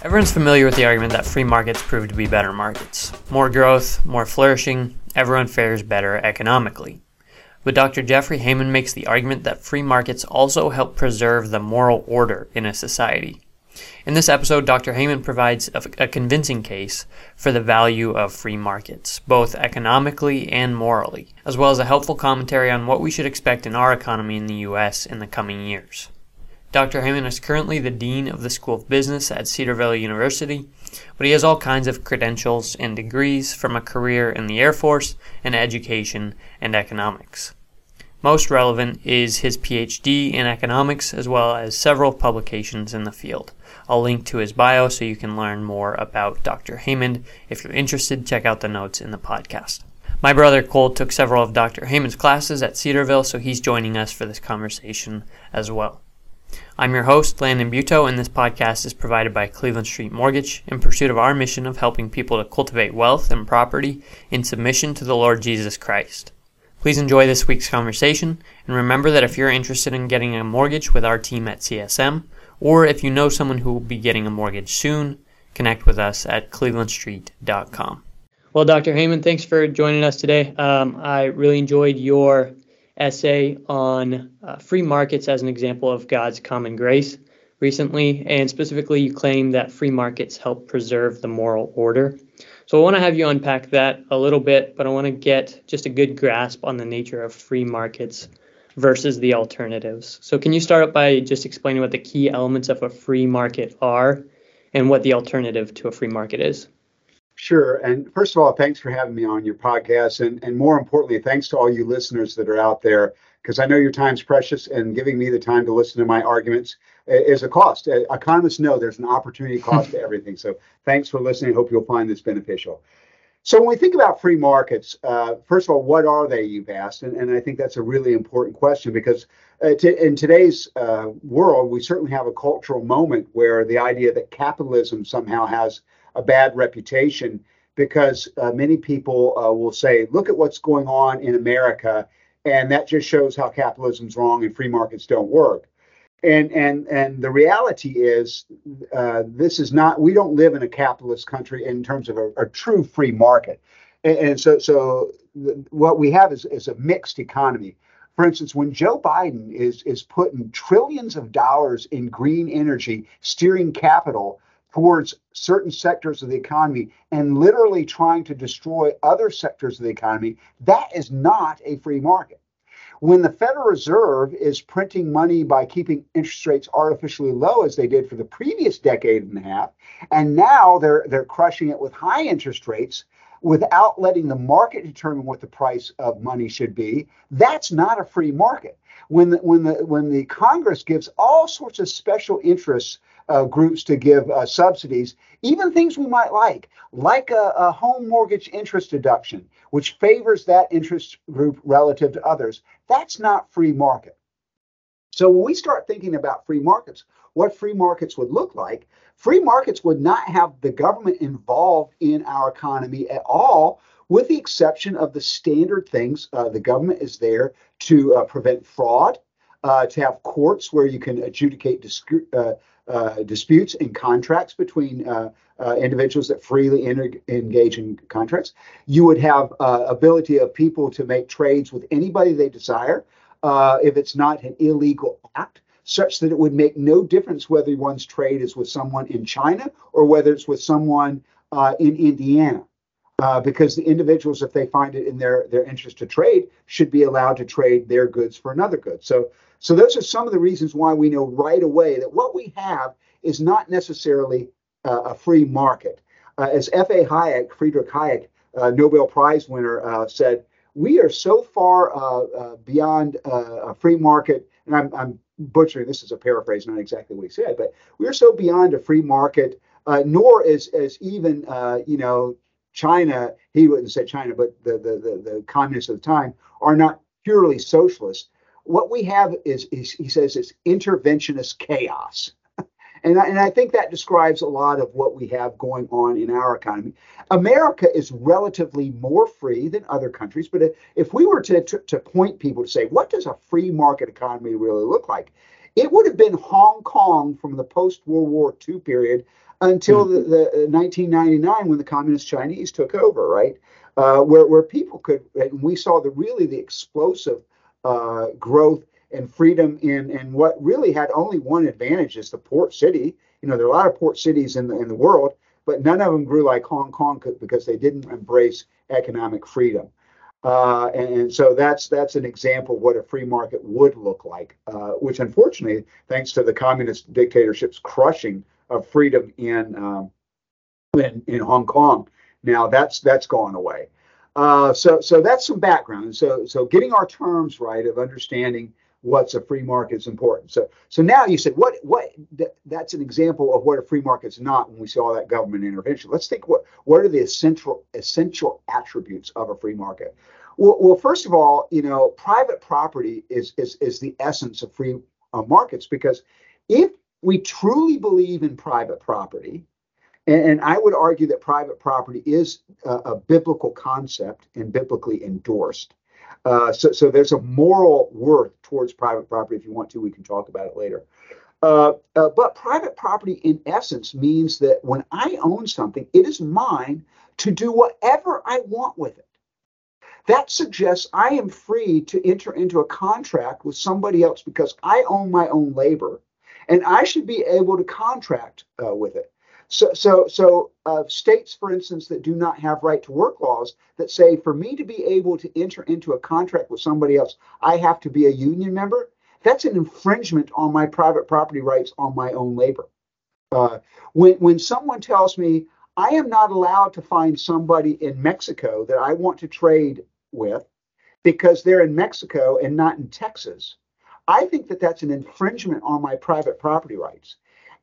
Everyone's familiar with the argument that free markets prove to be better markets. More growth, more flourishing, everyone fares better economically. But Dr. Jeffrey Haymond makes the argument that free markets also help preserve the moral order in a society. In this episode, Dr. Haymond provides a, convincing case for the value of free markets, both economically and morally, as well as a helpful commentary on what we should expect in our economy in the U.S. in the coming years. Dr. Haymond is currently the Dean of the School of Business at Cedarville University, but he has all kinds of credentials and degrees from a career in the Air Force and education and economics. Most relevant is his PhD in economics as well as several publications in the field. I'll link to his bio so you can learn more about Dr. Haymond. If you're interested, check out the notes in the podcast. My brother Cole took several of Dr. Haymond's classes at Cedarville, so he's joining us for this conversation as well. I'm your host, Landon Buto, and this podcast is provided by Cleveland Street Mortgage in pursuit of our mission of helping people to cultivate wealth and property in submission to the Lord Jesus Christ. Please enjoy this week's conversation, and remember that if you're interested in getting a mortgage with our team at CSM, or if you know someone who will be getting a mortgage soon, connect with us at clevelandstreet.com. Well, Dr. Haymond, thanks for joining us today. Um, I really enjoyed your essay on uh, free markets as an example of God's common grace recently, and specifically, you claim that free markets help preserve the moral order. So, I want to have you unpack that a little bit, but I want to get just a good grasp on the nature of free markets versus the alternatives. So, can you start up by just explaining what the key elements of a free market are and what the alternative to a free market is? Sure. And first of all, thanks for having me on your podcast. And, and more importantly, thanks to all you listeners that are out there, because I know your time's precious and giving me the time to listen to my arguments is a cost. Economists know there's an opportunity cost to everything. So thanks for listening. Hope you'll find this beneficial. So when we think about free markets, uh, first of all, what are they? You've asked, and, and I think that's a really important question because uh, to, in today's uh, world, we certainly have a cultural moment where the idea that capitalism somehow has a bad reputation because uh, many people uh, will say, look at what's going on in America, and that just shows how capitalism's wrong and free markets don't work. And and and the reality is, uh, this is not. We don't live in a capitalist country in terms of a, a true free market. And, and so so th- what we have is is a mixed economy. For instance, when Joe Biden is is putting trillions of dollars in green energy, steering capital towards certain sectors of the economy and literally trying to destroy other sectors of the economy, that is not a free market. When the Federal Reserve is printing money by keeping interest rates artificially low, as they did for the previous decade and a half, and now they're they're crushing it with high interest rates without letting the market determine what the price of money should be, that's not a free market. When the when the when the Congress gives all sorts of special interests uh, groups to give uh, subsidies, even things we might like, like a, a, home mortgage interest deduction, which favors that interest group relative to others. That's not free market. So when we start thinking about free markets, what free markets would look like, free markets would not have the government involved in our economy at all, with the exception of the standard things. Uh, the government is there to uh, prevent fraud, uh, to have courts where you can adjudicate uh, uh, disputes and contracts between uh, individuals that freely engage in contracts. You would have ability of people to make trades with anybody they desire uh, if it's not an illegal act, such that it would make no difference whether one's trade is with someone in China or whether it's with someone in Indiana. Uh, because the individuals, if they find it in their their interest to trade, should be allowed to trade their goods for another good. So so those are some of the reasons why we know right away that what we have is not necessarily uh, a free market. Uh, as F.A. Hayek, Friedrich Hayek, uh, Nobel Prize winner, uh, said, we are so far uh, uh, beyond a free market, and I'm, I'm, butchering this is a paraphrase, not exactly what he said, but we are so beyond a free market, nor is as even you know China, he wouldn't say China, but the, the, the, the communists of the time are not purely socialist what we have is, is he says it's interventionist chaos. And, I, and I think that describes a lot of what we have going on in our economy. America is relatively more free than other countries, but if we were to, to, to point people to say, what does a free market economy really look like? It would have been Hong Kong from the post World War II period until mm-hmm. the, the 1999 when the communist Chinese took over, right? Uh, where where people could, and we saw the really the explosive uh, growth and freedom in in what really had only one advantage is the port city. You know, there are a lot of port cities in the in the world, but none of them grew like Hong Kong because they didn't embrace economic freedom. Uh, and, and, so that's that's an example of what a free market would look like, uh, which unfortunately, thanks to the communist dictatorships crushing of freedom in, um, in in Hong Kong, now that's that's gone away. Uh, so so that's some background. So so getting our terms right of understanding what's a free market is important. So so now you said what what th- that's an example of what a free market is not when we see all that government intervention. Let's think what what are the essential essential attributes of a free market. Well, well first of all, you know, private property is is is the essence of free uh, markets because if we truly believe in private property, and, and I would argue that private property is a, a biblical concept and biblically endorsed. Uh, so, so there's a moral worth towards private property. If you want to, we can talk about it later. Uh, uh, but private property, in essence, means that when I own something, it is mine to do whatever I want with it. That suggests I am free to enter into a contract with somebody else because I own my own labor, and I should be able to contract uh, with it. So, so, so uh, states, for instance, that do not have right to work laws that say for me to be able to enter into a contract with somebody else, I have to be a union member. That's an infringement on my private property rights on my own labor. Uh, when when someone tells me I am not allowed to find somebody in Mexico that I want to trade with because they're in Mexico and not in Texas, I think that that's an infringement on my private property rights.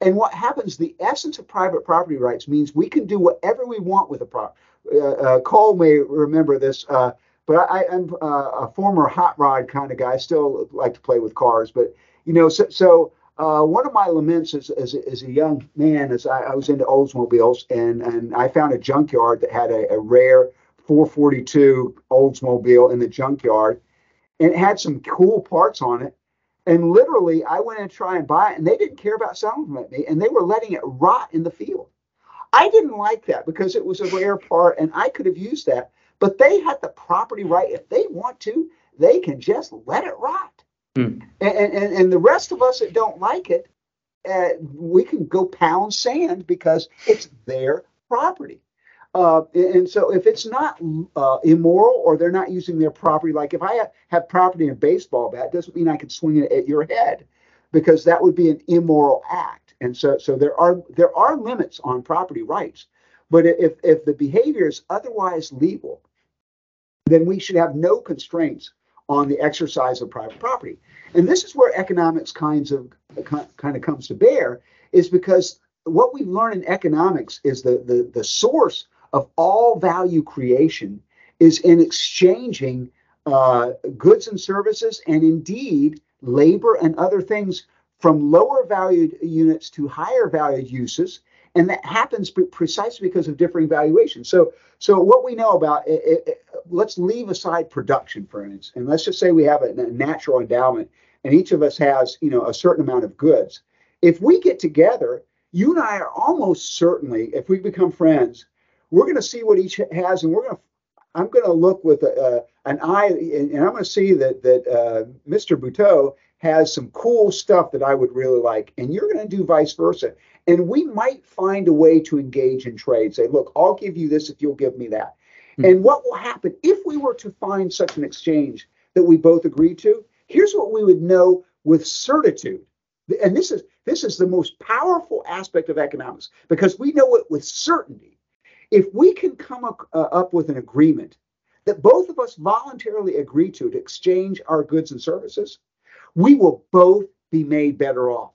And what happens, the essence of private property rights means we can do whatever we want with a property. Uh, uh, Cole may remember this, uh, but I, am uh, a former hot rod kind of guy. I still like to play with cars, but you know, so, so uh, one of my laments as, as, as a young man is I, I, was into Oldsmobiles, and and I found a junkyard that had a, a rare 442 Oldsmobile in the junkyard, and it had some cool parts on it. And literally, I went and try and buy it, and they didn't care about selling them at me, and they were letting it rot in the field. I didn't like that because it was a rare part, and I could have used that. But they had the property right. If they want to, they can just let it rot. Mm. And, and, and the rest of us that don't like it, uh, we can go pound sand because it's their property. Uh, and so if it's not uh, immoral or they're not using their property, like if I have property in a baseball bat, doesn't mean I can swing it at your head because that would be an immoral act. And so, so there are there are limits on property rights. But if if the behavior is otherwise legal, then we should have no constraints on the exercise of private property. And this is where economics kinds of kind of comes to bear, is because what we learn in economics is the the, the source of all value creation is in exchanging uh, goods and services and indeed labor and other things from lower valued units to higher valued uses. And that happens precisely because of differing valuations. So so what we know about it, it, let's leave aside production for instance and let's just say we have a, a natural endowment and each of us has you know a certain amount of goods. If we get together you and i are almost certainly if we become friends we're going to see what each has, and we're going to. I'm going to look with a, an eye, and, and I'm going to see that that uh, Mr. Buteau has some cool stuff that I would really like, and you're going to do vice versa. And we might find a way to engage in trade. Say, look, I'll give you this if you'll give me that. Mm-hmm. And what will happen if we were to find such an exchange that we both agree to? Here's what we would know with certitude. And this is this is the most powerful aspect of economics because we know it with certainty if we can come up, uh, up with an agreement that both of us voluntarily agree to to exchange our goods and services, we will both be made better off.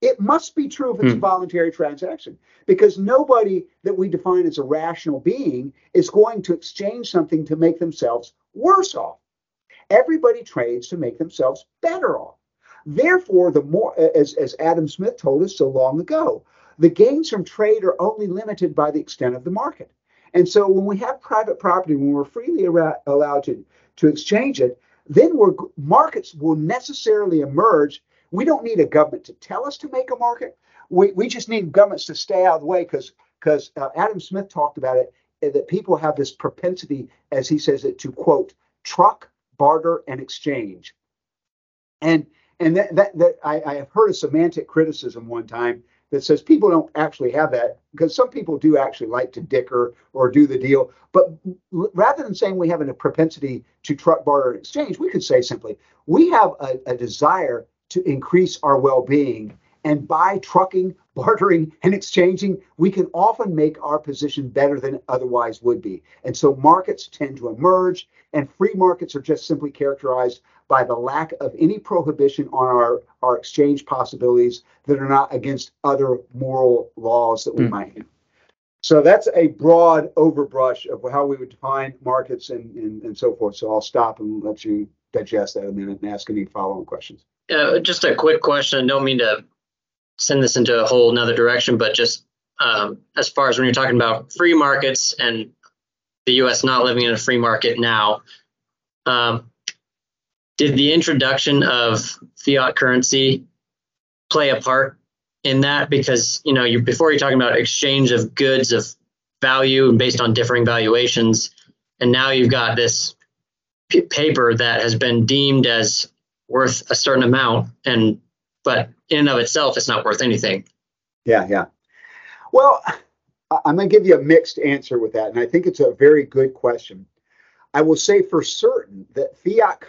It must be true if it's hmm. a voluntary transaction because nobody that we define as a rational being is going to exchange something to make themselves worse off. Everybody trades to make themselves better off. Therefore, the more, as, as Adam Smith told us so long ago, the gains from trade are only limited by the extent of the market. And so when we have private property, when we're freely allowed to, to exchange it, then markets will necessarily emerge we don't need a government to tell us to make a market. We, we just need governments to stay out of the way because because uh, Adam Smith talked about it uh, that people have this propensity, as he says it, to quote truck, barter, and exchange. And and that, that, that I, I have heard a semantic criticism one time that says people don't actually have that because some people do actually like to dicker or do the deal. But rather than saying we have a propensity to truck barter and exchange, we could say simply we have a, a desire to increase our well-being and by trucking, bartering, and exchanging, we can often make our position better than it otherwise would be. And so markets tend to emerge, and free markets are just simply characterized by the lack of any prohibition on our, our exchange possibilities that are not against other moral laws that we mm. might have. So that's a broad overbrush of how we would define markets and, and, and so forth. So I'll stop and let you digest that a minute and ask any follow-on questions. Uh, just a quick question. I don't mean to send this into a whole another direction, but just um, as far as when you're talking about free markets and the U.S. not living in a free market now, um, did the introduction of fiat currency play a part in that? Because you know, you before you're talking about exchange of goods of value and based on differing valuations, and now you've got this p- paper that has been deemed as worth a certain amount, and but in and of itself, it's not worth anything. Yeah, yeah. Well, I'm going to give you a mixed answer with that, and I think it's a very good question. I will say for certain that fiat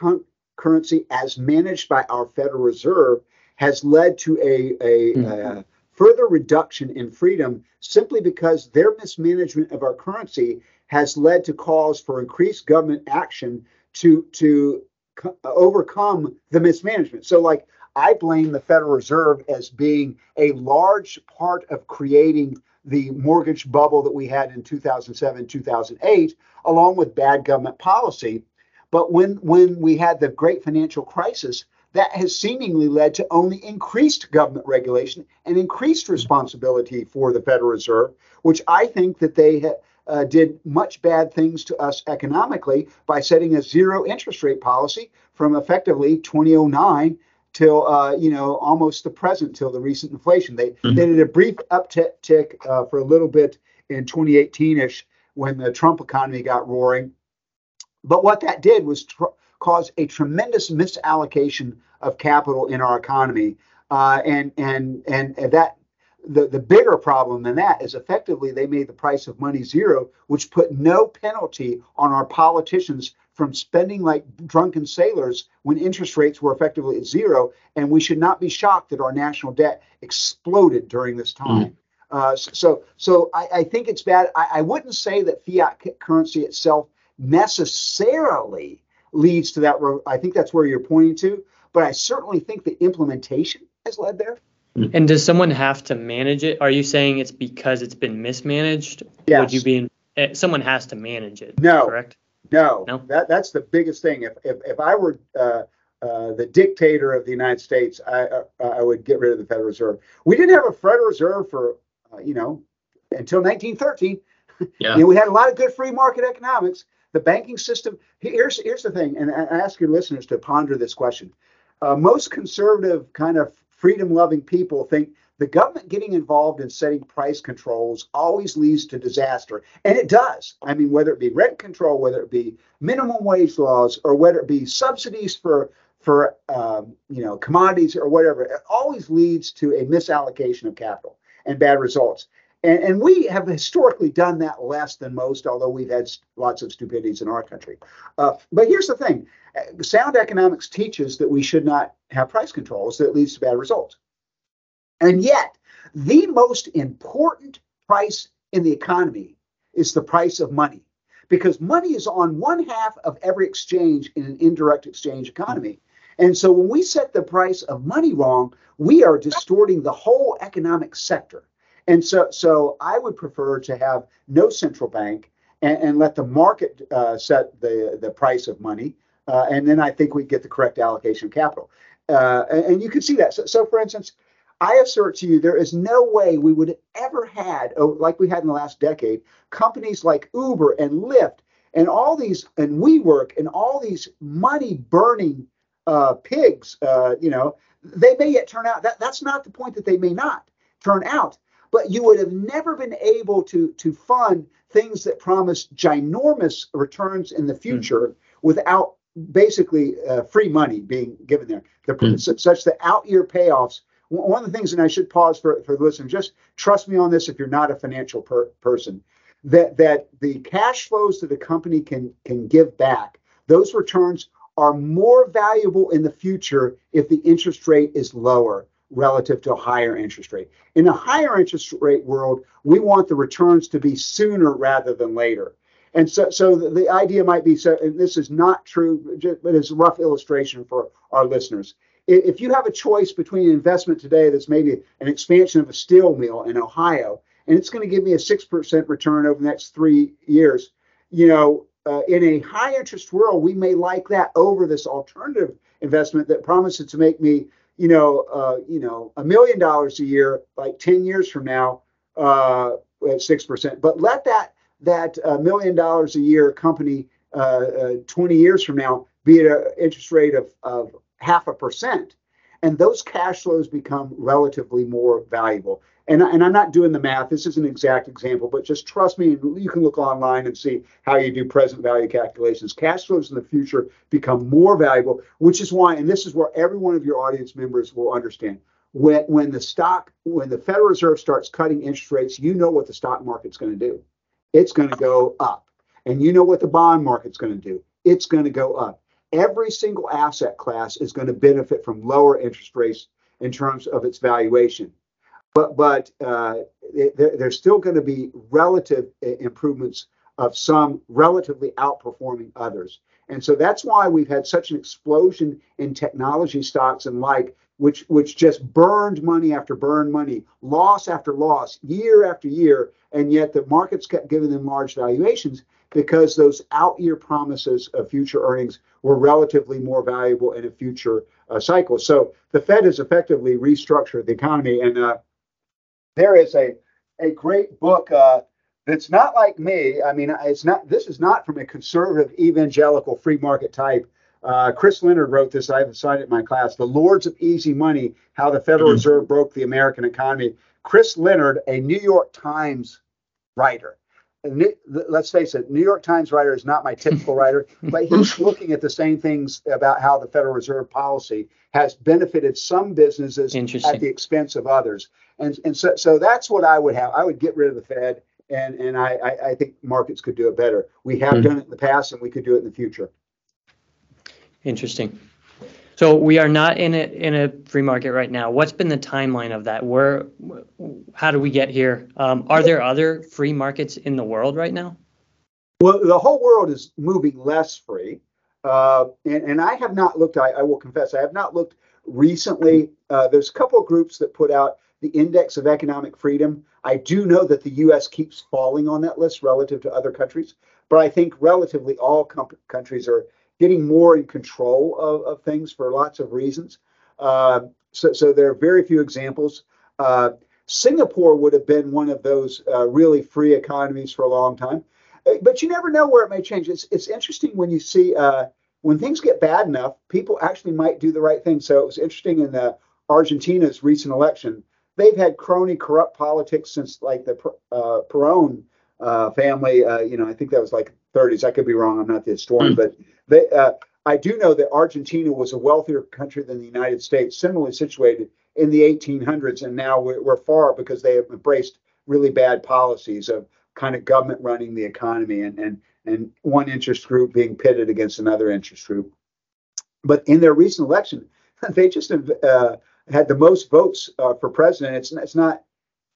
currency, as managed by our Federal Reserve, has led to a, a, mm-hmm. a further reduction in freedom simply because their mismanagement of our currency has led to calls for increased government action to to overcome the mismanagement. So, like I blame the Federal Reserve as being a large part of creating the mortgage bubble that we had in 2007, 2008, along with bad government policy. But when, when we had the great financial crisis, that has seemingly led to only increased government regulation and increased responsibility for the Federal Reserve, which I think that they ha- uh, did much bad things to us economically by setting a zero interest rate policy from effectively 2009 till uh, you know almost the present till the recent inflation. They mm-hmm. they did a brief uptick uh, for a little bit in 2018ish when the Trump economy got roaring, but what that did was tr- cause a tremendous misallocation of capital in our economy, uh, and and and that. The, the bigger problem than that is effectively they made the price of money zero, which put no penalty on our politicians from spending like drunken sailors when interest rates were effectively at zero. And we should not be shocked that our national debt exploded during this mm-hmm. time. Mm. Uh, so, so I, I, think it's bad. I, I, wouldn't say that fiat currency itself necessarily leads to that. I think that's where you're pointing to, but I certainly think the implementation has led there. Mm-hmm. And does someone have to manage it? Are you saying it's because it's been mismanaged? Yes. Would you be? In, eh, someone has to manage it. No. Correct. No, no, that that's the biggest thing. If if, if I were uh, uh, the dictator of the United States, I uh, I would get rid of the Federal Reserve. We didn't have a Federal Reserve for uh, you know until 1913. Yeah. you know, we had a lot of good free market economics. The banking system. Here's here's the thing, and I ask your listeners to ponder this question. Uh, most conservative kind of freedom-loving people think the government getting involved in setting price controls always leads to disaster. And it does. I mean, whether it be rent control, whether it be minimum wage laws, or whether it be subsidies for for um, you know commodities or whatever, it always leads to a misallocation of capital and bad results. And, and we have historically done that less than most, although we've had lots of stupidities in our country. Uh, but here's the thing sound economics teaches that we should not have price controls that leads to bad results. And yet, the most important price in the economy is the price of money because money is on one half of every exchange in an indirect exchange economy. And so when we set the price of money wrong, we are distorting the whole economic sector. And so, so I would prefer to have no central bank and, and let the market uh, set the, the price of money. Uh, and then I think we get the correct allocation of capital. Uh, and, and, you can see that. So, so, for instance, I assert to you, there is no way we would ever had, oh, like we had in the last decade, companies like Uber and Lyft and all these, and WeWork and all these money burning uh, pigs, uh, you know, they may yet turn out. That that's not the point that they may not turn out. But you would have never been able to to fund things that promise ginormous returns in the hmm. future mm. without basically uh, free money being given there. The, mm. Such the out year payoffs. One of the things, and I should pause for, for the listener, just trust me on this if you're not a financial per- person, that that the cash flows that a company can can give back, those returns are more valuable in the future if the interest rate is lower relative to a higher interest rate. In a higher interest rate world, we want the returns to be sooner rather than later. And so, so the, idea might be so, and this is not true, but it's a rough illustration for our listeners. If you have a choice between an investment today that's maybe an expansion of a steel mill in Ohio, and it's going to give me a 6% return over the next three years, you know, uh, in a high interest world, we may like that over this alternative investment that promises to make me, you know, uh, you know, a million dollars a year, like 10 years from now, uh, at six percent. But let that that uh, million dollars a year company uh, uh, 20 years from now be at an interest rate of, of half a percent, and those cash flows become relatively more valuable and, and I'm not doing the math. This is an exact example, but just trust me. You can look online and see how you do present value calculations. Cash flows in the future become more valuable, which is why, and this is where every one of your audience members will understand. When, when the stock, when the Federal Reserve starts cutting interest rates, you know what the stock market's going to do. It's going to go up. And you know what the bond market's going to do. It's going to go up. Every single asset class is going to benefit from lower interest rates in terms of its valuation but but uh, there, there's still going to be relative improvements of some relatively outperforming others. And so that's why we've had such an explosion in technology stocks and like, which which just burned money after burned money, loss after loss, year after year, and yet the markets kept giving them large valuations because those out year promises of future earnings were relatively more valuable in a future uh, cycle. So the Fed has effectively restructured the economy, and uh, there is a a great book uh, that's not like me. I mean, it's not. This is not from a conservative evangelical free market type. Uh, Chris Leonard wrote this. I've assigned it in my class. The Lords of Easy Money: How the Federal mm-hmm. Reserve Broke the American Economy. Chris Leonard, a New York Times writer. Let's face it, New York Times writer is not my typical writer, but he's looking at the same things about how the Federal Reserve policy has benefited some businesses at the expense of others. And and so so that's what I would have. I would get rid of the Fed, and and I I, I think markets could do it better. We have mm-hmm. done it in the past, and we could do it in the future. Interesting. So we are not in a in a free market right now. What's been the timeline of that? Where, how do we get here? Um, are there other free markets in the world right now? Well, the whole world is moving less free, uh, and, and I have not looked. I, I will confess, I have not looked recently. Uh, there's a couple of groups that put out the index of economic freedom. I do know that the U.S. keeps falling on that list relative to other countries, but I think relatively all countries are getting more in control of, of things for lots of reasons. Uh, so, so there are very few examples. Uh, Singapore would have been one of those uh, really free economies for a long time, uh, but you never know where it may change. It's, it's interesting when you see uh, when things get bad enough, people actually might do the right thing. So it was interesting in the Argentina's recent election they've had crony corrupt politics since like the uh, uh, family. Uh, you know, I think that was like 30s. I could be wrong. I'm not the historian, mm. but they. Uh, I do know that Argentina was a wealthier country than the United States, similarly situated in the 1800s, and now we're, we're far because they have embraced really bad policies of kind of government running the economy and and and one interest group being pitted against another interest group. But in their recent election, they just uh, had the most votes uh, for president. It's it's not,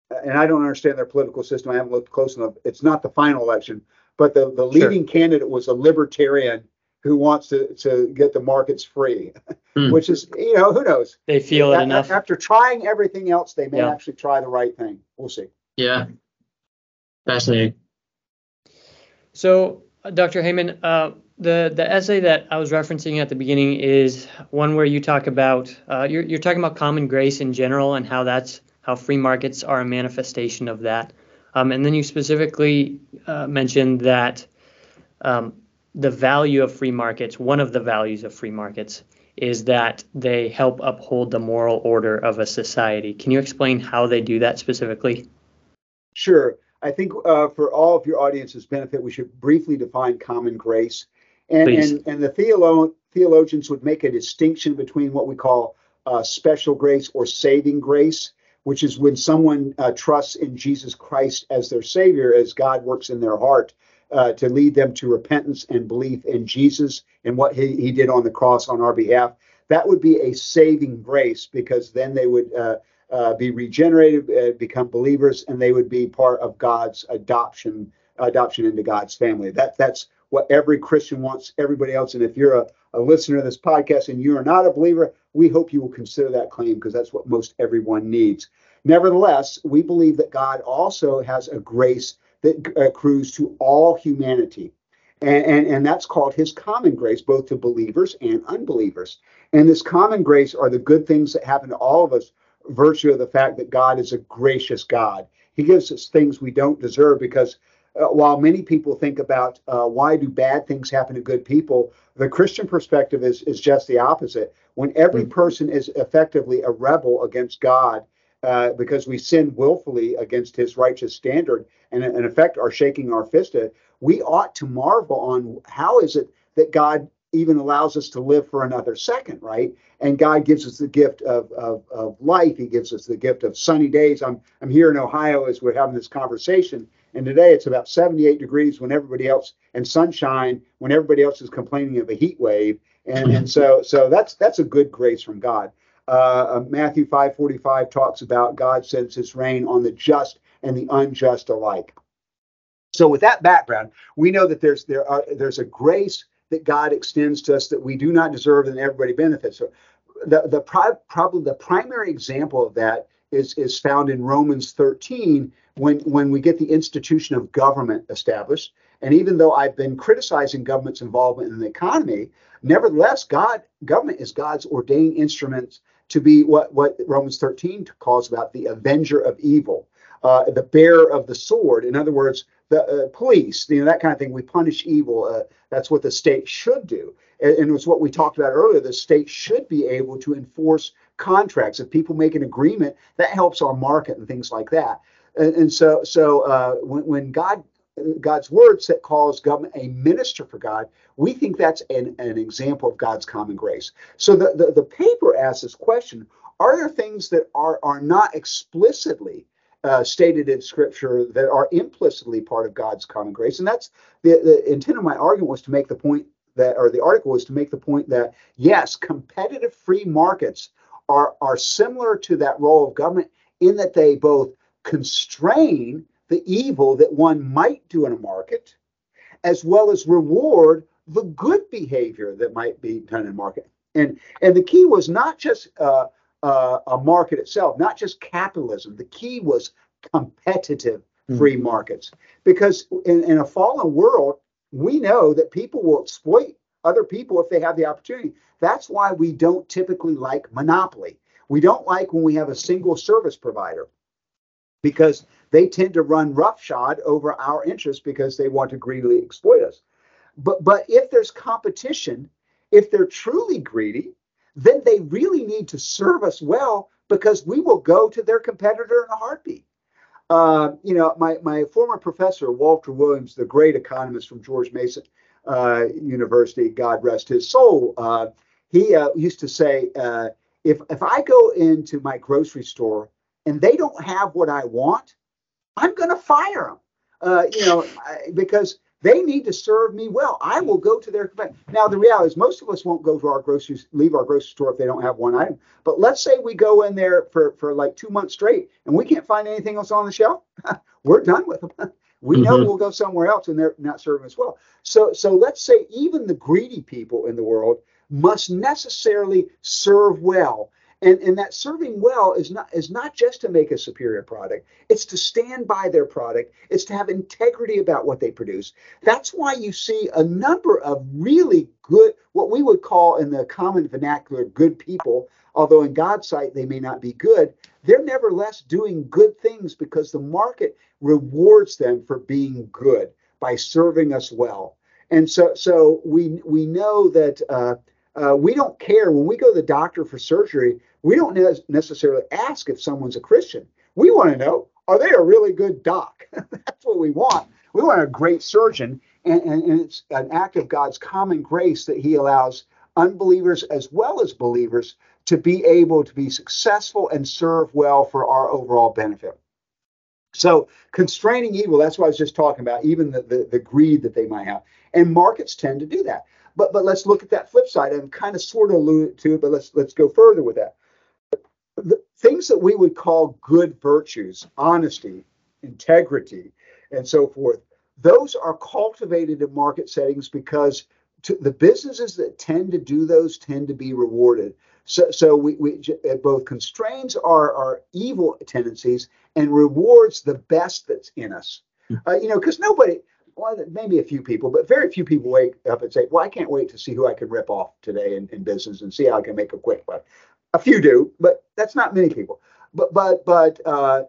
and I don't understand their political system. I haven't looked close enough. It's not the final election, but the the leading sure. candidate was a libertarian who wants to to get the markets free, mm. which is you know who knows. They feel it enough. After trying everything else, they may yeah. actually try the right thing. We'll see. Yeah, fascinating. So, uh, Dr. Haymond, uh, the the essay that I was referencing at the beginning is one where you talk about uh, you're you're talking about common grace in general and how that's how free markets are a manifestation of that. Um, and then you specifically uh, mentioned that um, the value of free markets, one of the values of free markets, is that they help uphold the moral order of a society. Can you explain how they do that specifically? Sure. I think uh, for all of your audience's benefit, we should briefly define common grace. And, and, and the theolo- theologians would make a distinction between what we call uh, special grace or saving grace, which is when someone uh, trusts in Jesus Christ as their Savior, as God works in their heart uh, to lead them to repentance and belief in Jesus and what he, he did on the cross on our behalf. That would be a saving grace because then they would uh, uh, be regenerated, uh, become believers, and they would be part of God's adoption adoption into God's family. That that's what every Christian wants everybody else. And if you're a, a listener to this podcast and you are not a believer, we hope you will consider that claim because that's what most everyone needs. Nevertheless, we believe that God also has a grace that accrues to all humanity. And, and, and, that's called his common grace, both to believers and unbelievers. And this common grace are the good things that happen to all of us, virtue of the fact that God is a gracious God. He gives us things we don't deserve because uh, while many people think about uh, why do bad things happen to good people, the Christian perspective is, is just the opposite. When every mm-hmm. person is effectively a rebel against God, uh, because we sin willfully against his righteous standard and in effect are shaking our fist at, we ought to marvel on how is it that God even allows us to live for another second, right? And God gives us the gift of, of, of life. He gives us the gift of sunny days. I'm, I'm here in Ohio as we're having this conversation. And today it's about 78 degrees when everybody else and sunshine when everybody else is complaining of a heat wave. And, and so so that's that's a good grace from God. Uh, Matthew 5:45 talks about God sends His rain on the just and the unjust alike. So with that background, we know that there's there are there's a grace that God extends to us that we do not deserve and everybody benefits. So the the pri- probably the primary example of that is is found in Romans 13 when when we get the institution of government established. And even though I've been criticizing government's involvement in the economy, nevertheless, God government is God's ordained instruments to be what what Romans 13 calls about the avenger of evil uh, the bearer of the sword. In other words, the uh, police, you know, that kind of thing. We punish evil. Uh, that's what the state should do. And, and it's what we talked about earlier. The state should be able to enforce contracts. If people make an agreement, that helps our market and things like that. And, and so, so uh, when, when God God's word that calls government a minister for God, we think that's an, an example of God's common grace. So the, the, the paper asks this question Are there things that are, are not explicitly uh, stated in scripture that are implicitly part of God's common grace. And that's the, the intent of my argument was to make the point that, or the article was to make the point that yes, competitive free markets are, are similar to that role of government in that they both constrain the evil that one might do in a market, as well as reward the good behavior that might be done in a market. And and the key was not just uh, uh, a market itself, not just capitalism. The key was competitive hmm. free mm-hmm. markets. Because in, in a fallen world, we know that people will exploit other people if they have the opportunity. That's why we don't typically like monopoly. We don't like when we have a single service provider because they tend to run roughshod over our interests because they want to greedily exploit us. But but if there's competition, if they're truly greedy, then they really need to serve us well because we will go to their competitor in a heartbeat. Uh, you know, my, my former professor, Walter Williams, the great economist from George Mason uh, University, God rest his soul, uh, he uh, used to say, uh, if, if I go into my grocery store and they don't have what I want, I'm going to fire them. Uh, you know, because they need to serve me well. I will go to their now. The reality is, most of us won't go to our grocery leave our grocery store if they don't have one item. But let's say we go in there for for like two months straight and we can't find anything else on the shelf. We're done with them. we mm-hmm. know we'll go somewhere else and they're not serving us well. So so let's say even the greedy people in the world must necessarily serve well and, and that serving well is not is not just to make a superior product. It's to stand by their product. It's to have integrity about what they produce. That's why you see a number of really good, what we would call in the common vernacular, good people, although in God's sight they may not be good, they're nevertheless doing good things because the market rewards them for being good by serving us well. And so so we we know that uh, Uh, we don't care when we go to the doctor for surgery. We don't ne- necessarily ask if someone's a Christian. We want to know are they a really good doc? That's what we want. We want a great surgeon, and, and, and it's an act of God's common grace that He allows unbelievers as well as believers to be able to be successful and serve well for our overall benefit. So constraining evil, that's what I was just talking about, even the, the, the, greed that they might have. And markets tend to do that. But but let's look at that flip side and kind of sort of allude to it, but let's let's go further with that. The things that we would call good virtues, honesty, integrity, and so forth, those are cultivated in market settings because to, the businesses that tend to do those tend to be rewarded. So, so we, we it both constrains our, our evil tendencies and rewards the best that's in us. Hmm. Uh, you know, because nobody, well, maybe a few people, but very few people wake up and say, "Well, I can't wait to see who I can rip off today in, in business and see how I can make a quick buck." A few do, but that's not many people. But but but uh,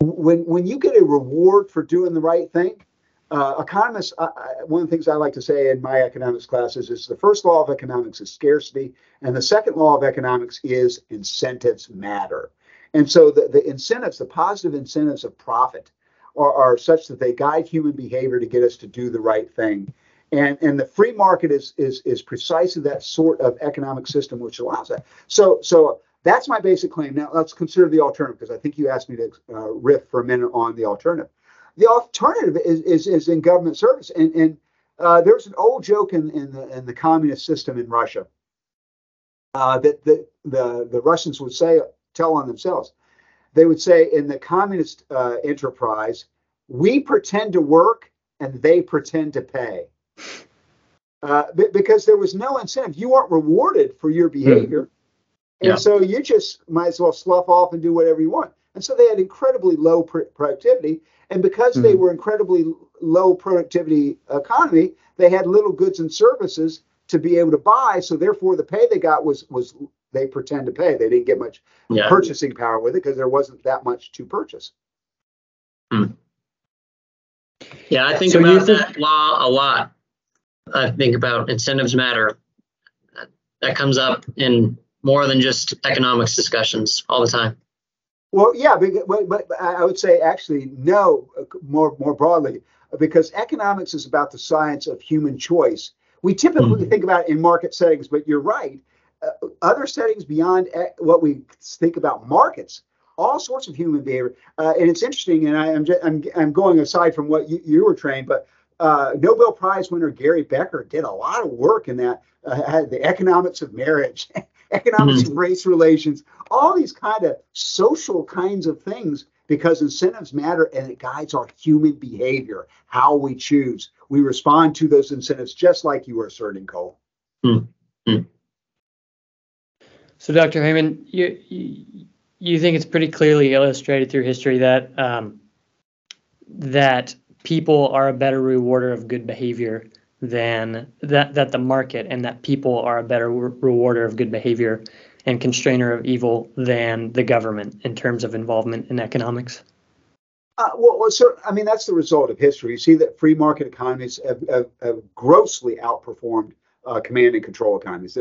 when when you get a reward for doing the right thing, uh, economists, uh, one of the things I like to say in my economics classes is the first law of economics is scarcity, and the second law of economics is incentives matter. And so the, the incentives, the positive incentives of profit, are, are such that they guide human behavior to get us to do the right thing. And, and the free market is, is, is precisely that sort of economic system which allows that. So, so that's my basic claim. Now let's consider the alternative because I think you asked me to uh, riff for a minute on the alternative. The alternative is, is, is in government service. And, and uh, there's an old joke in, in, the, in the communist system in Russia uh, that the, the, the Russians would say, tell on themselves. They would say in the communist uh, enterprise, we pretend to work and they pretend to pay. Uh, because there was no incentive. You weren't rewarded for your hmm. behavior. Mm. And yeah. so you just might as well slough off and do whatever you want. And so they had incredibly low pr- productivity. And because mm-hmm. they were incredibly low productivity economy, they had little goods and services to be able to buy. So therefore, the pay they got was was they pretend to pay. They didn't get much yeah. purchasing power with it because there wasn't that much to purchase. Hmm. Yeah, I think so about think- that law a lot. I think about incentives matter. That comes up in more than just economics discussions all the time. Well, yeah, but, but I would say actually no, more more broadly, because economics is about the science of human choice. We typically mm-hmm. think about it in market settings, but you're right. Uh, other settings beyond what we think about markets, all sorts of human behavior, uh, and it's interesting. And I, am just, I'm I'm going aside from what you, you were trained, but uh, Nobel Prize winner Gary Becker did a lot of work in that, uh, the economics of marriage economics mm-hmm. race relations, all these kind of social kinds of things because incentives matter and it guides our human behavior, how we choose. We respond to those incentives just like you were asserting, Cole. Mm-hmm. So, Dr. Haymond, you, you, you think it's pretty clearly illustrated through history that um, that people are a better rewarder of good behavior than that that the market and that people are a better re- rewarder of good behavior and constrainer of evil than the government in terms of involvement in economics? Uh, well, well so, I mean, that's the result of history. You see that free market economies have, have, have grossly outperformed uh, command and control economies.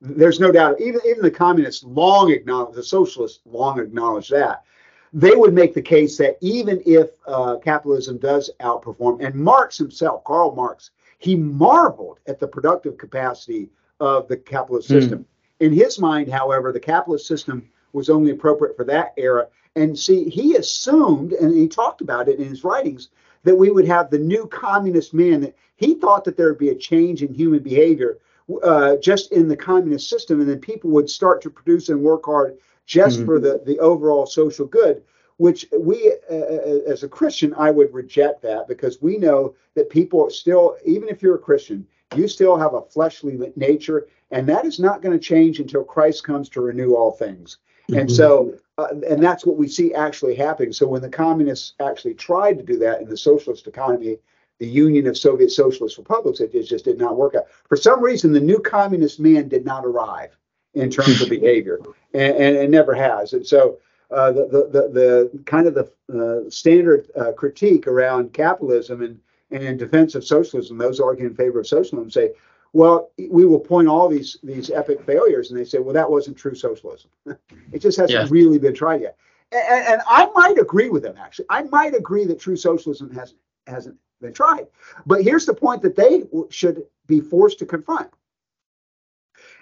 There's no doubt. Even even the communists long acknowledge, the socialists long acknowledge that. They would make the case that even if uh, capitalism does outperform, and Marx himself, Karl Marx, he marveled at the productive capacity of the capitalist hmm. system. Mm. In his mind, however, the capitalist system was only appropriate for that era. And see, he assumed, and he talked about it in his writings, that we would have the new communist man. That he thought that there would be a change in human behavior uh, just in the communist system, and then people would start to produce and work hard just mm-hmm. for the, the overall social good which we, uh, uh, as a Christian, I would reject that because we know that people still, even if you're a Christian, you still have a fleshly nature, and that is not going to change until Christ comes to renew all things. Mm-hmm. And so, uh, and that's what we see actually happening. So when the communists actually tried to do that in the socialist economy, the Union of Soviet Socialist Republics, it just did not work out. For some reason, the new communist man did not arrive in terms of behavior, and, and it never has. And so uh, the, the, the, kind of the uh, standard uh, critique around capitalism and, and in defense of socialism, those arguing in favor of socialism say, Well, we will point all these these epic failures, and they say, well, that wasn't true socialism. it just hasn't yeah. really been tried yet. And, and, I might agree with them. Actually, I might agree that true socialism hasn't hasn't been tried. But here's the point that they should be forced to confront.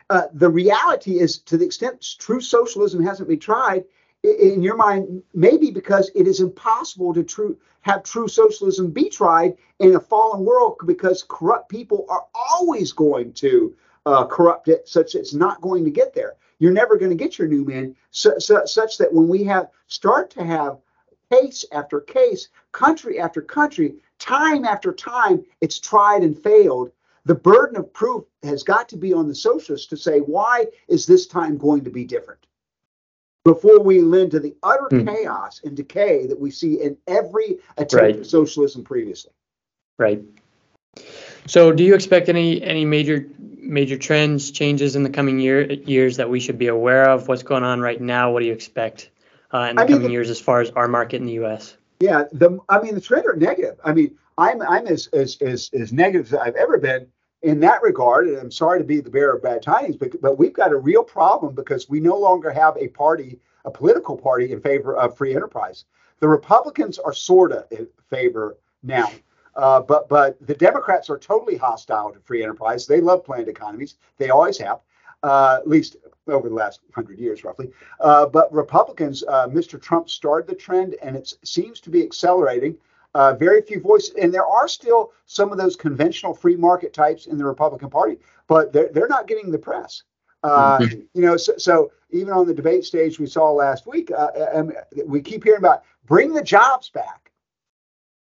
Uh, the reality is, to the extent true socialism hasn't been tried, in your mind, maybe because it is impossible to true have true socialism be tried in a fallen world because corrupt people are always going to uh, corrupt it, such that it's not going to get there. You're never going to get your new men, su- su- such that when we have start to have case after case, country after country, time after time, it's tried and failed. The burden of proof has got to be on the socialists to say, why is this time going to be different? before we lend to the utter mm. chaos and decay that we see in every attempt right. at socialism previously. Right. So, do you expect any any major major trends, changes in the coming year years that we should be aware of? What's going on right now? What do you expect uh, in the I coming mean, years as far as our market in the U.S.? Yeah, the I mean the trend are negative. I mean, I'm I'm as as as, as negative as I've ever been in that regard, and I'm sorry to be the bearer of bad tidings, but, but we've got a real problem because we no longer have a party, a political party in favor of free enterprise. The Republicans are sort of in favor now, uh, but but the Democrats are totally hostile to free enterprise. They love planned economies. They always have, uh, at least over the last hundred years, roughly. Uh, but Republicans, uh, Mr. Trump started the trend, and it seems to be accelerating. Uh, very few voices, and there are still some of those conventional free market types in the Republican Party, but they're they're not getting the press. Uh, mm-hmm. You know, so, so, even on the debate stage we saw last week, uh, and we keep hearing about bring the jobs back.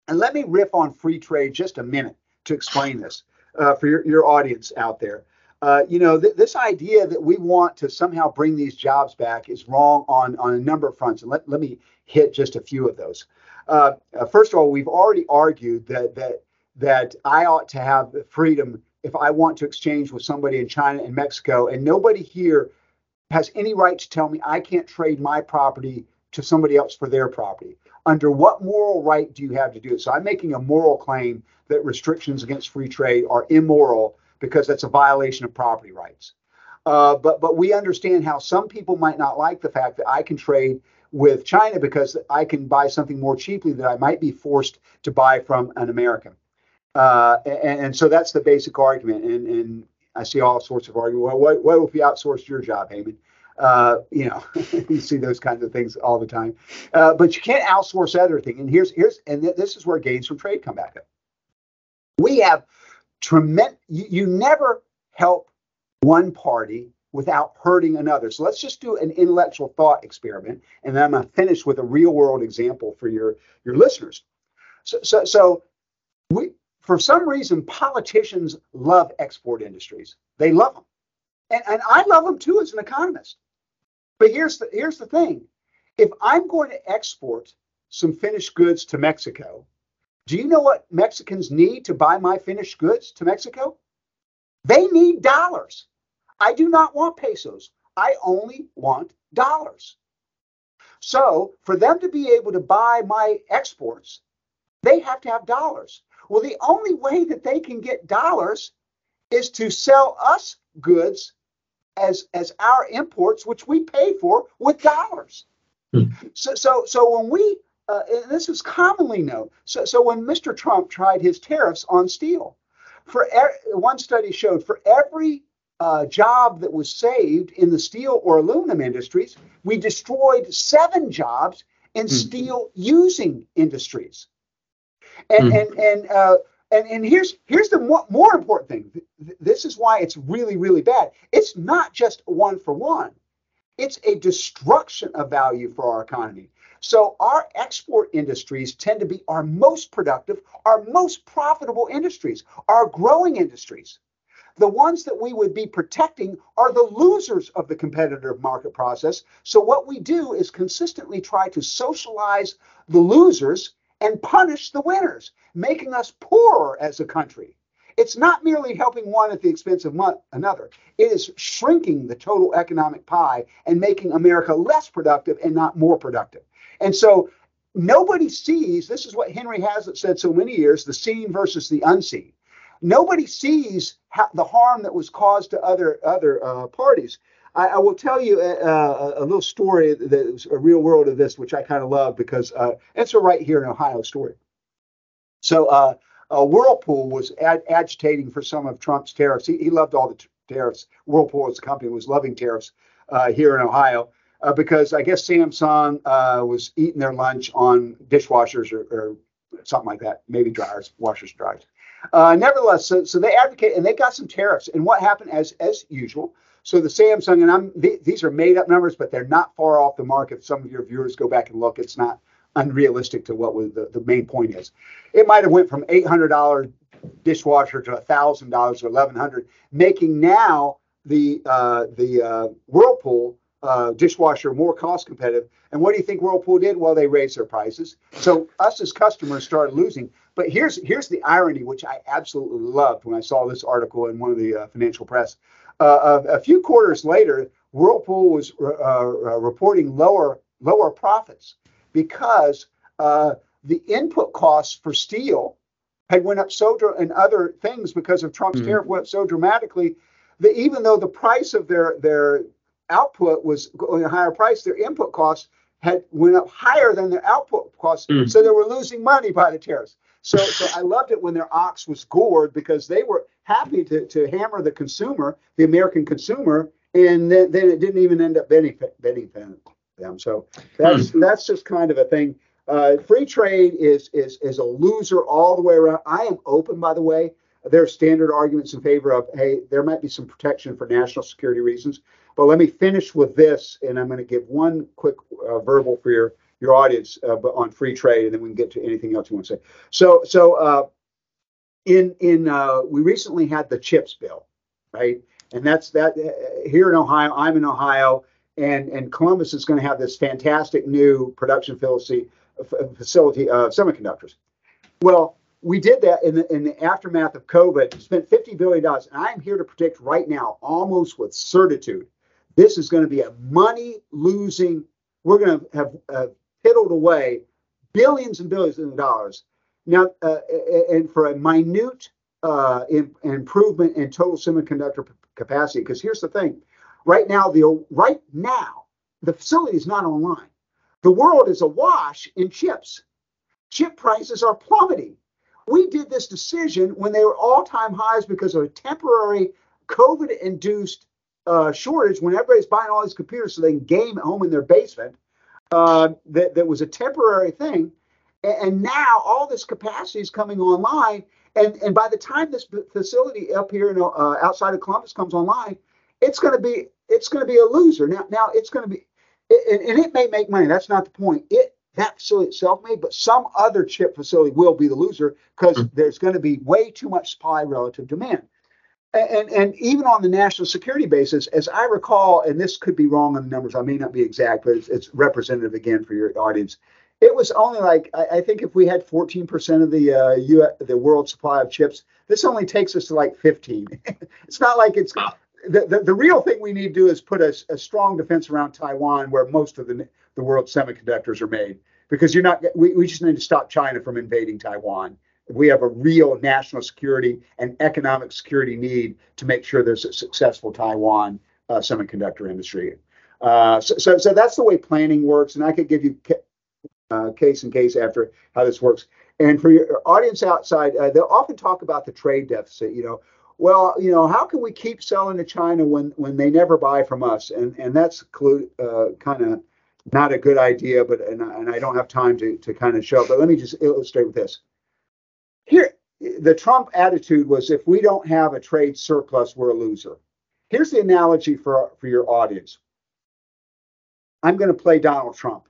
And let me riff on free trade just a minute to explain this uh, for your, your audience out there. Uh, you know, th- this idea that we want to somehow bring these jobs back is wrong on, on a number of fronts. And let, let me hit just a few of those. Uh, uh, first of all, we've already argued that that that I ought to have the freedom if I want to exchange with somebody in China and Mexico, and nobody here has any right to tell me I can't trade my property to somebody else for their property. Under what moral right do you have to do it? So I'm making a moral claim that restrictions against free trade are immoral because that's a violation of property rights. Uh, but but we understand how some people might not like the fact that I can trade with China because I can buy something more cheaply that I might be forced to buy from an American. Uh, and, and, so that's the basic argument. And, and I see all sorts of argument. Well, what, what if you outsourced your job, Haymond? Uh, you know, you see those kinds of things all the time. Uh, but you can't outsource everything. And here's here's and th- this is where gains from trade come back up. We have tremendous. You, you never help one party without hurting another. So let's just do an intellectual thought experiment, and then I'm going to finish with a real world example for your your listeners. So, so, so we for some reason politicians love export industries. They love them, and and I love them too as an economist. But here's the here's the thing: if I'm going to export some finished goods to Mexico, do you know what Mexicans need to buy my finished goods to Mexico? They need dollars. I do not want pesos. I only want dollars. So for them to be able to buy my exports, they have to have dollars. Well, the only way that they can get dollars is to sell us goods as as our imports, which we pay for with dollars. Hmm. So so so when we uh, and this is commonly known. So so when Mr. Trump tried his tariffs on steel, for er, one study showed for every uh, job that was saved in the steel or aluminum industries, we destroyed seven jobs in mm. steel using industries. And mm. and and uh, and and here's here's the more, more important thing. This is why it's really really bad. It's not just one for one. It's a destruction of value for our economy. So our export industries tend to be our most productive, our most profitable industries, our growing industries the ones that we would be protecting are the losers of the competitive market process. So, what we do is consistently try to socialize the losers and punish the winners, making us poorer as a country. It's not merely helping one at the expense of another, it is shrinking the total economic pie and making America less productive and not more productive. And so, nobody sees this is what Henry Hazlitt said so many years the seen versus the unseen nobody sees the harm that was caused to other other uh, parties. I, I, will tell you a, a, a, little story that's a real world of this, which I kind of love because uh, it's a right here in Ohio story. So uh, Whirlpool was ag- agitating for some of Trump's tariffs. He, he loved all the t- tariffs. Whirlpool as a company was loving tariffs uh, here in Ohio. Uh, because I guess Samsung uh, was eating their lunch on dishwashers or, or, something like that, maybe dryers, washers, dryers. Uh, nevertheless, so, so they advocate and they got some tariffs. And what happened, as as usual, so the Samsung and I'm th- these are made up numbers, but they're not far off the mark. If some of your viewers go back and look, it's not unrealistic to what the, the main point is. It might have went from eight hundred dollar dishwasher to thousand dollars or eleven hundred, making now the uh, the uh, Whirlpool uh, dishwasher more cost competitive. And what do you think Whirlpool did? Well, they raised their prices. So us as customers started losing. But here's here's the irony, which I absolutely loved when I saw this article in one of the uh, financial press. Uh, a, a, few quarters later, Whirlpool was uh, uh, reporting lower lower profits because uh, the input costs for steel had went up so and other things because of Trump's mm-hmm. tariff went up so dramatically that even though the price of their their output was going a higher price, their input costs had went up higher than their output costs, mm. so they were losing money by the tariffs. So, so I loved it when their ox was gored because they were happy to, to hammer the consumer, the American consumer, and then, then it didn't even end up benefiting them. So that's mm. that's just kind of a thing. Uh, free trade is is is a loser all the way around. I am open, by the way. There are standard arguments in favor of, hey, there might be some protection for national security reasons. But let me finish with this, and I'm going to give one quick uh, verbal for your your audience, uh, on free trade, and then we can get to anything else you want to say. So, so uh, in in uh, we recently had the chips bill, right? And that's that uh, here in Ohio. I'm in Ohio, and and Columbus is going to have this fantastic new production facility facility of semiconductors. Well, we did that in the in the aftermath of COVID. Spent fifty billion dollars, and I am here to predict right now, almost with certitude, this is going to be a money losing. We're going to have uh, piddled away billions and billions of dollars. Now, uh, and for a minute uh, in, improvement in total semiconductor capacity, because here's the thing: right now, the right now the facility is not online. The world is awash in chips. Chip prices are plummeting. We did this decision when they were all-time highs because of a temporary COVID-induced uh, shortage when everybody's buying all these computers so they can game at home in their basement. Uh, that, that was a temporary thing. And, and now all this capacity is coming online. And, and by the time this facility up here in, uh, outside of Columbus comes online, it's going to be it's going to be a loser. Now now it's going to be and, and it may make money. That's not the point. It that facility itself may, but some other chip facility will be the loser because mm-hmm. there's going to be way too much supply relative demand and, and even on the national security basis, as I recall, and this could be wrong on the numbers, I may not be exact, but it's, it's representative again for your audience. It was only like I, I think if we had 14% of the uh, U, the world supply of chips, this only takes us to like 15. it's not like it's the, the, the real thing we need to do is put a, a strong defense around Taiwan, where most of the the world's semiconductors are made, because you're not. We, we just need to stop China from invading Taiwan we have a real national security and economic security need to make sure there's a successful Taiwan uh, semiconductor industry. Uh, so, so, so, that's the way planning works, and I could give you uh, case and case after how this works. And for your audience outside, uh, they'll often talk about the trade deficit. You know, well, you know, how can we keep selling to China when when they never buy from us? And and that's uh, kind of not a good idea. But and, and I don't have time to to kind of show. But let me just illustrate with this here, the Trump attitude was if we don't have a trade surplus, we're a loser. Here's the analogy for, for your audience I'm going to play Donald Trump.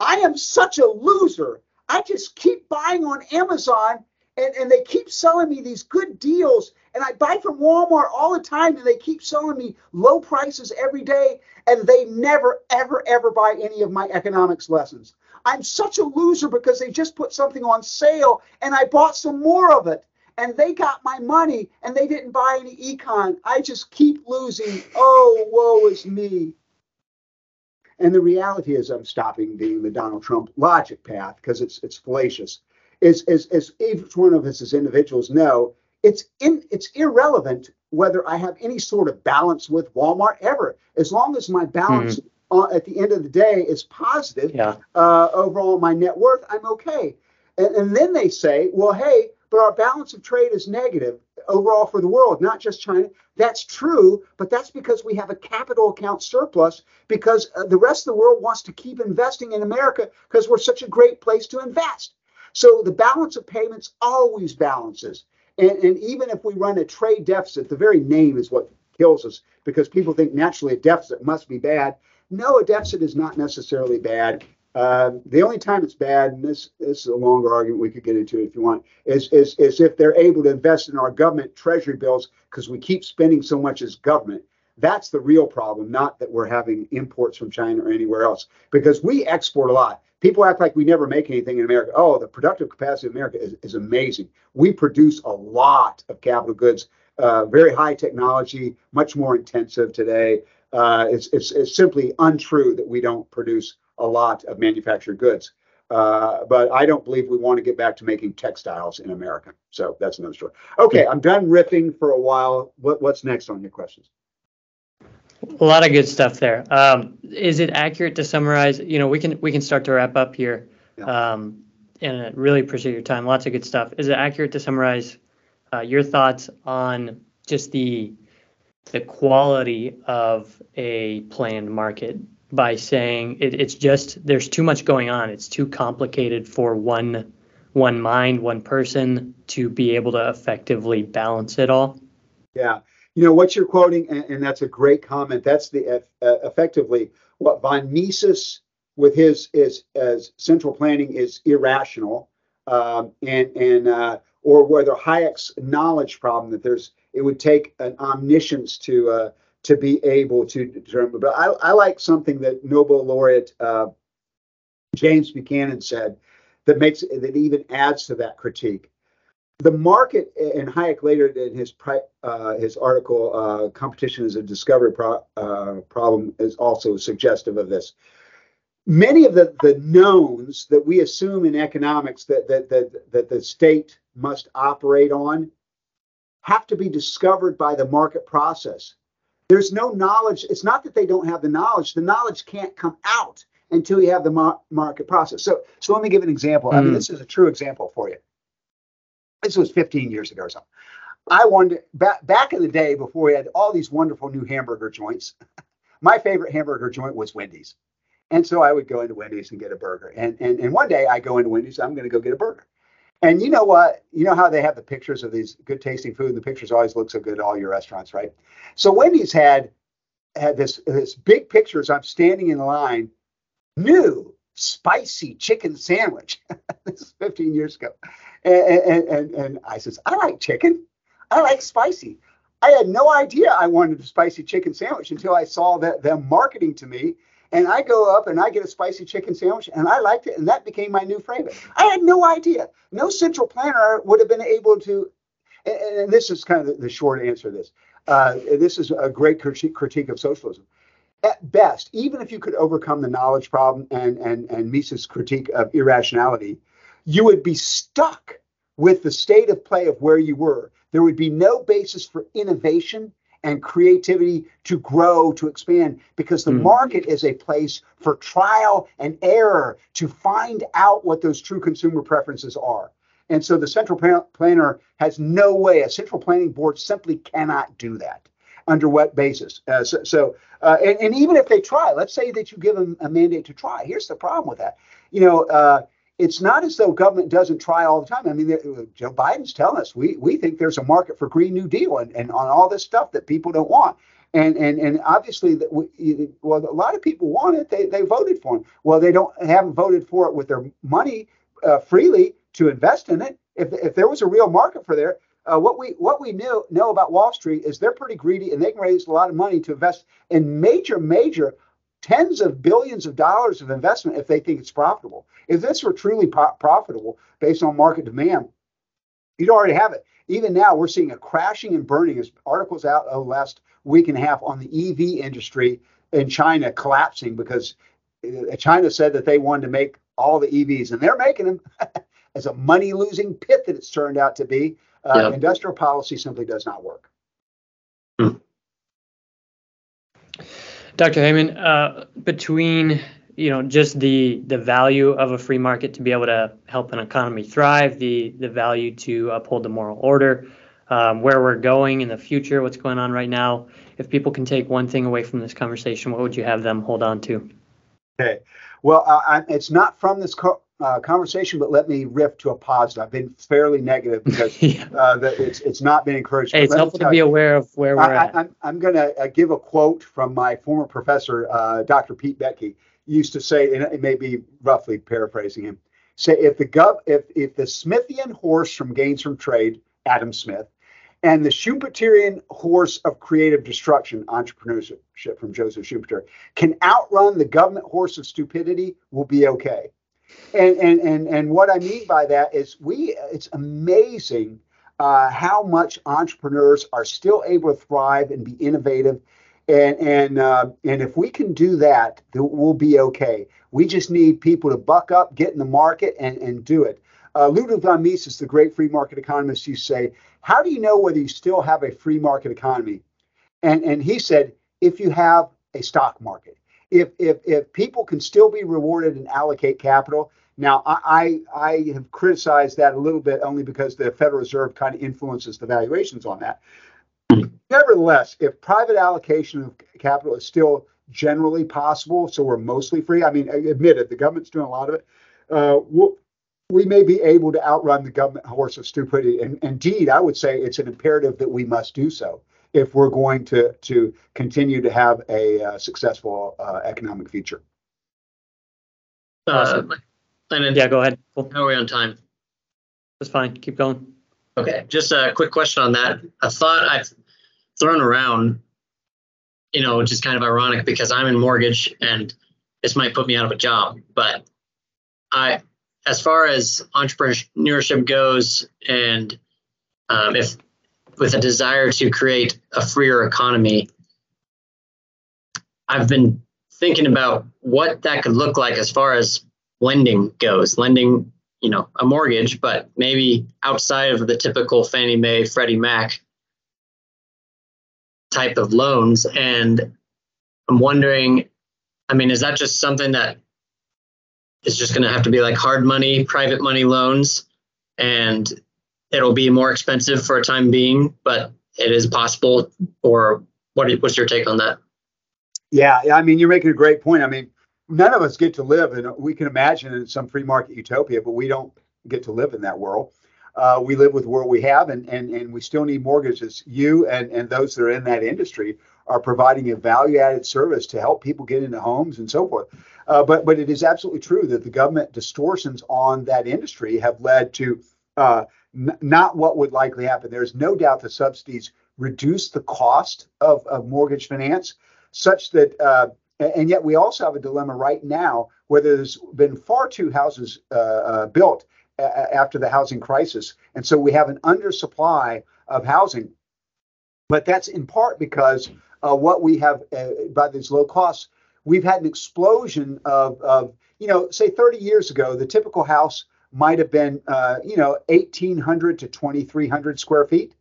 I am such a loser. I just keep buying on Amazon and, and they keep selling me these good deals. And I buy from Walmart all the time and they keep selling me low prices every day. And they never, ever, ever buy any of my economics lessons. I'm such a loser because they just put something on sale and I bought some more of it. And they got my money and they didn't buy any econ. I just keep losing. Oh, woe is me. And the reality is, I'm stopping being the Donald Trump logic path because it's it's fallacious. Is, is, as each one of us as individuals know, it's in it's irrelevant whether I have any sort of balance with Walmart ever, as long as my balance mm-hmm. uh, at the end of the day is positive. Yeah. Uh, overall, my net worth, I'm okay. And, and then they say, well, hey, but our balance of trade is negative overall for the world, not just China. That's true, but that's because we have a capital account surplus because uh, the rest of the world wants to keep investing in America because we're such a great place to invest. So the balance of payments always balances. And, and even if we run a trade deficit, the very name is what kills us because people think naturally a deficit must be bad. No, a deficit is not necessarily bad. Uh, the only time it's bad, and this, this is a longer argument we could get into if you want, is, is, is if they're able to invest in our government treasury bills because we keep spending so much as government. That's the real problem, not that we're having imports from China or anywhere else, because we export a lot. People act like we never make anything in America. Oh, the productive capacity of America is, is amazing. We produce a lot of capital goods, uh, very high technology, much more intensive today. Uh, it's, it's, it's simply untrue that we don't produce a lot of manufactured goods. Uh, but I don't believe we want to get back to making textiles in America. So that's another story. Okay, I'm done ripping for a while. What, what's next on your questions? A lot of good stuff there. Um, is it accurate to summarize? You know, we can we can start to wrap up here. Yeah. Um, and I really appreciate your time. Lots of good stuff. Is it accurate to summarize uh, your thoughts on just the the quality of a planned market by saying it, it's just there's too much going on. It's too complicated for one one mind, one person to be able to effectively balance it all. Yeah, you know what you're quoting, and, and that's a great comment. That's the uh, effectively what von Mises with his is as central planning is irrational, um, and and uh, or whether Hayek's knowledge problem that there's it would take an omniscience to uh, to be able to determine. But I, I like something that Nobel laureate uh, James Buchanan said that makes that even adds to that critique. The market, and Hayek later in his uh, his article, uh, "Competition is a Discovery pro- uh, Problem," is also suggestive of this. Many of the, the knowns that we assume in economics that, that that that the state must operate on have to be discovered by the market process. There's no knowledge. It's not that they don't have the knowledge. The knowledge can't come out until you have the mar- market process. So, so let me give an example. Mm. I mean, hmm. this is a true example for you. This was 15 years ago or something. I wanted back back in the day before we had all these wonderful new hamburger joints. my favorite hamburger joint was Wendy's, and so I would go into Wendy's and get a burger. And and and one day I go into Wendy's. I'm going to go get a burger. And you know what? You know how they have the pictures of these good tasting food, and the pictures always look so good at all your restaurants, right? So Wendy's had had this this big picture as I'm standing in line, new spicy chicken sandwich. this is 15 years ago, and, and and and I says I like chicken, I like spicy. I had no idea I wanted a spicy chicken sandwich until I saw that them marketing to me and I go up and I get a spicy chicken sandwich and I liked it and that became my new favorite. I had no idea. No central planner would have been able to. And, and this is kind of the, short answer to this. Uh, this is a great critique of socialism. At best, even if you could overcome the knowledge problem and and and Mises' critique of irrationality, you would be stuck with the state of play of where you were. There would be no basis for innovation and creativity to grow, to expand, because the mm. market is a place for trial and error to find out what those true consumer preferences are. And so the central planner has no way, a central planning board simply cannot do that. Under what basis? Uh, so, so uh, and, and, even if they try, let's say that you give them a mandate to try. Here's the problem with that. You know, uh, it's not as though government doesn't try all the time. I mean, Joe Biden's telling us we we think there's a market for Green New Deal and, and on all this stuff that people don't want. And and and obviously that we, well a lot of people want it. They they voted for him. Well, they don't haven't voted for it with their money uh, freely to invest in it. If if there was a real market for there, uh, what we what we knew know about Wall Street is they're pretty greedy and they can raise a lot of money to invest in major major tens of billions of dollars of investment if they think it's profitable. If this were truly po- profitable based on market demand, you'd already have it. Even now, we're seeing a crashing and burning. As articles out of the last week and a half on the EV industry in China collapsing because uh, China said that they wanted to make all the EVs, and they're making them. as a money losing pit that it's turned out to be, uh, yep. industrial policy simply does not work. Hmm. Dr. Haymond, uh, between you know just the the value of a free market to be able to help an economy thrive, the the value to uphold the moral order, um, where we're going in the future, what's going on right now. If people can take one thing away from this conversation, what would you have them hold on to? Okay, well, uh, I, it's not from this co- uh, conversation, but let me riff to a positive. I've been fairly negative because yeah. uh, the, it's it's not been encouraged. Hey, it's helpful to be you, aware of where we're I, at. I, am I'm going to uh, give a quote from my former professor, uh, Dr. Pete. He used to say, and it may be roughly paraphrasing him, say if the gov if if the Smithian horse from Gains from Trade, Adam Smith, and the Schumpeterian horse of creative destruction, entrepreneurship from Joseph Schumpeter, can outrun the government horse of stupidity, we'll be okay. And and and and what I mean by that is we it's amazing uh, how much entrepreneurs are still able to thrive and be innovative. And and uh, and if we can do that, we'll be okay. We just need people to buck up, get in the market, and, and do it. Uh, Ludwig von Mises, the great free market economist, used to say, "How do you know whether you still have a free market economy?" And and he said, "If you have a stock market." If if if people can still be rewarded and allocate capital. Now, I I, I have criticized that a little bit only because the Federal Reserve kind of influences the valuations on that. Nevertheless, if private allocation of capital is still generally possible, so we're mostly free. I mean, admit it, the government's doing a lot of it. Uh, we'll, we may be able to outrun the government horse of stupidity. And indeed, I would say it's an imperative that we must do so if we're going to to continue to have a uh, successful uh, economic future. Awesome. Uh, yeah, go ahead. Cool. How are we on time? That's fine. Keep going. Okay, just a quick question on that. A thought I've thrown around, you know, which is kind of ironic because I'm in mortgage and this might put me out of a job, but I, as far as entrepreneurship goes, and um, if with a desire to create a freer economy, I've been thinking about what that could look like as far as lending goes. Lending, you know, a mortgage, but maybe outside of the typical Fannie Mae, Freddie Mac type of loans. And I'm wondering, I mean, is that just something that is just going to have to be like hard money, private money loans? And it'll be more expensive for a time being, but it is possible. Or what? What's your take on that? Yeah, I mean, you're making a great point. I mean, none of us get to live, and we can imagine in some free market utopia, but we don't get to live in that world. Uh, we live with the world we have, and, and and we still need mortgages. You and and those that are in that industry are providing a value-added service to help people get into homes and so forth. Uh, but but it is absolutely true that the government distortions on that industry have led to uh, n- not what would likely happen. There's no doubt the subsidies reduce the cost of, of mortgage finance such that, uh, and yet we also have a dilemma right now where there's been far too houses uh, uh, built a- after the housing crisis. And so we have an undersupply of housing. But that's in part because uh, what we have by these low costs, we've had an explosion of, of, you know, say 30 years ago, the typical house might have been, uh, you know, 1,800 to 2,300 square feet.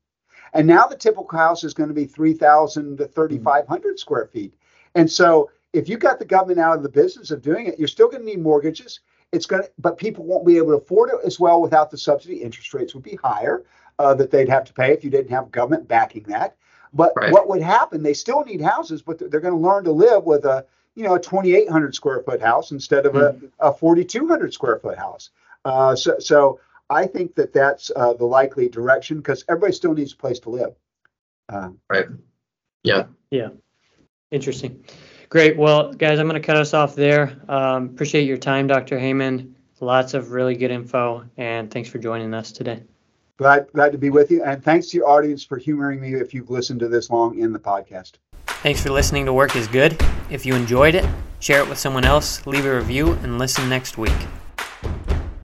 And now the typical house is going to be 3,000 to 3,500 square feet. And so if you got the government out of the business of doing it, you're still going to need mortgages. It's going to, but people won't be able to afford it as well without the subsidy. Interest rates would be higher uh, that they'd have to pay if you didn't have government backing that. But right. what would happen? They still need houses, but they're going to learn to live with a, you know, a 2,800 square foot house instead of mm-hmm. a, a 4,200 square foot house. Uh, so, so I think that that's uh, the likely direction because everybody still needs a place to live. Uh, right. Yeah. Yeah. Interesting. Great. Well, guys, I'm going to cut us off there. Um, appreciate your time, Dr. Haymond. Lots of really good info, and thanks for joining us today. Glad, glad to be with you, and thanks to your audience for humoring me if you've listened to this long in the podcast. Thanks for listening to Work is Good. If you enjoyed it, share it with someone else, leave a review, and listen next week.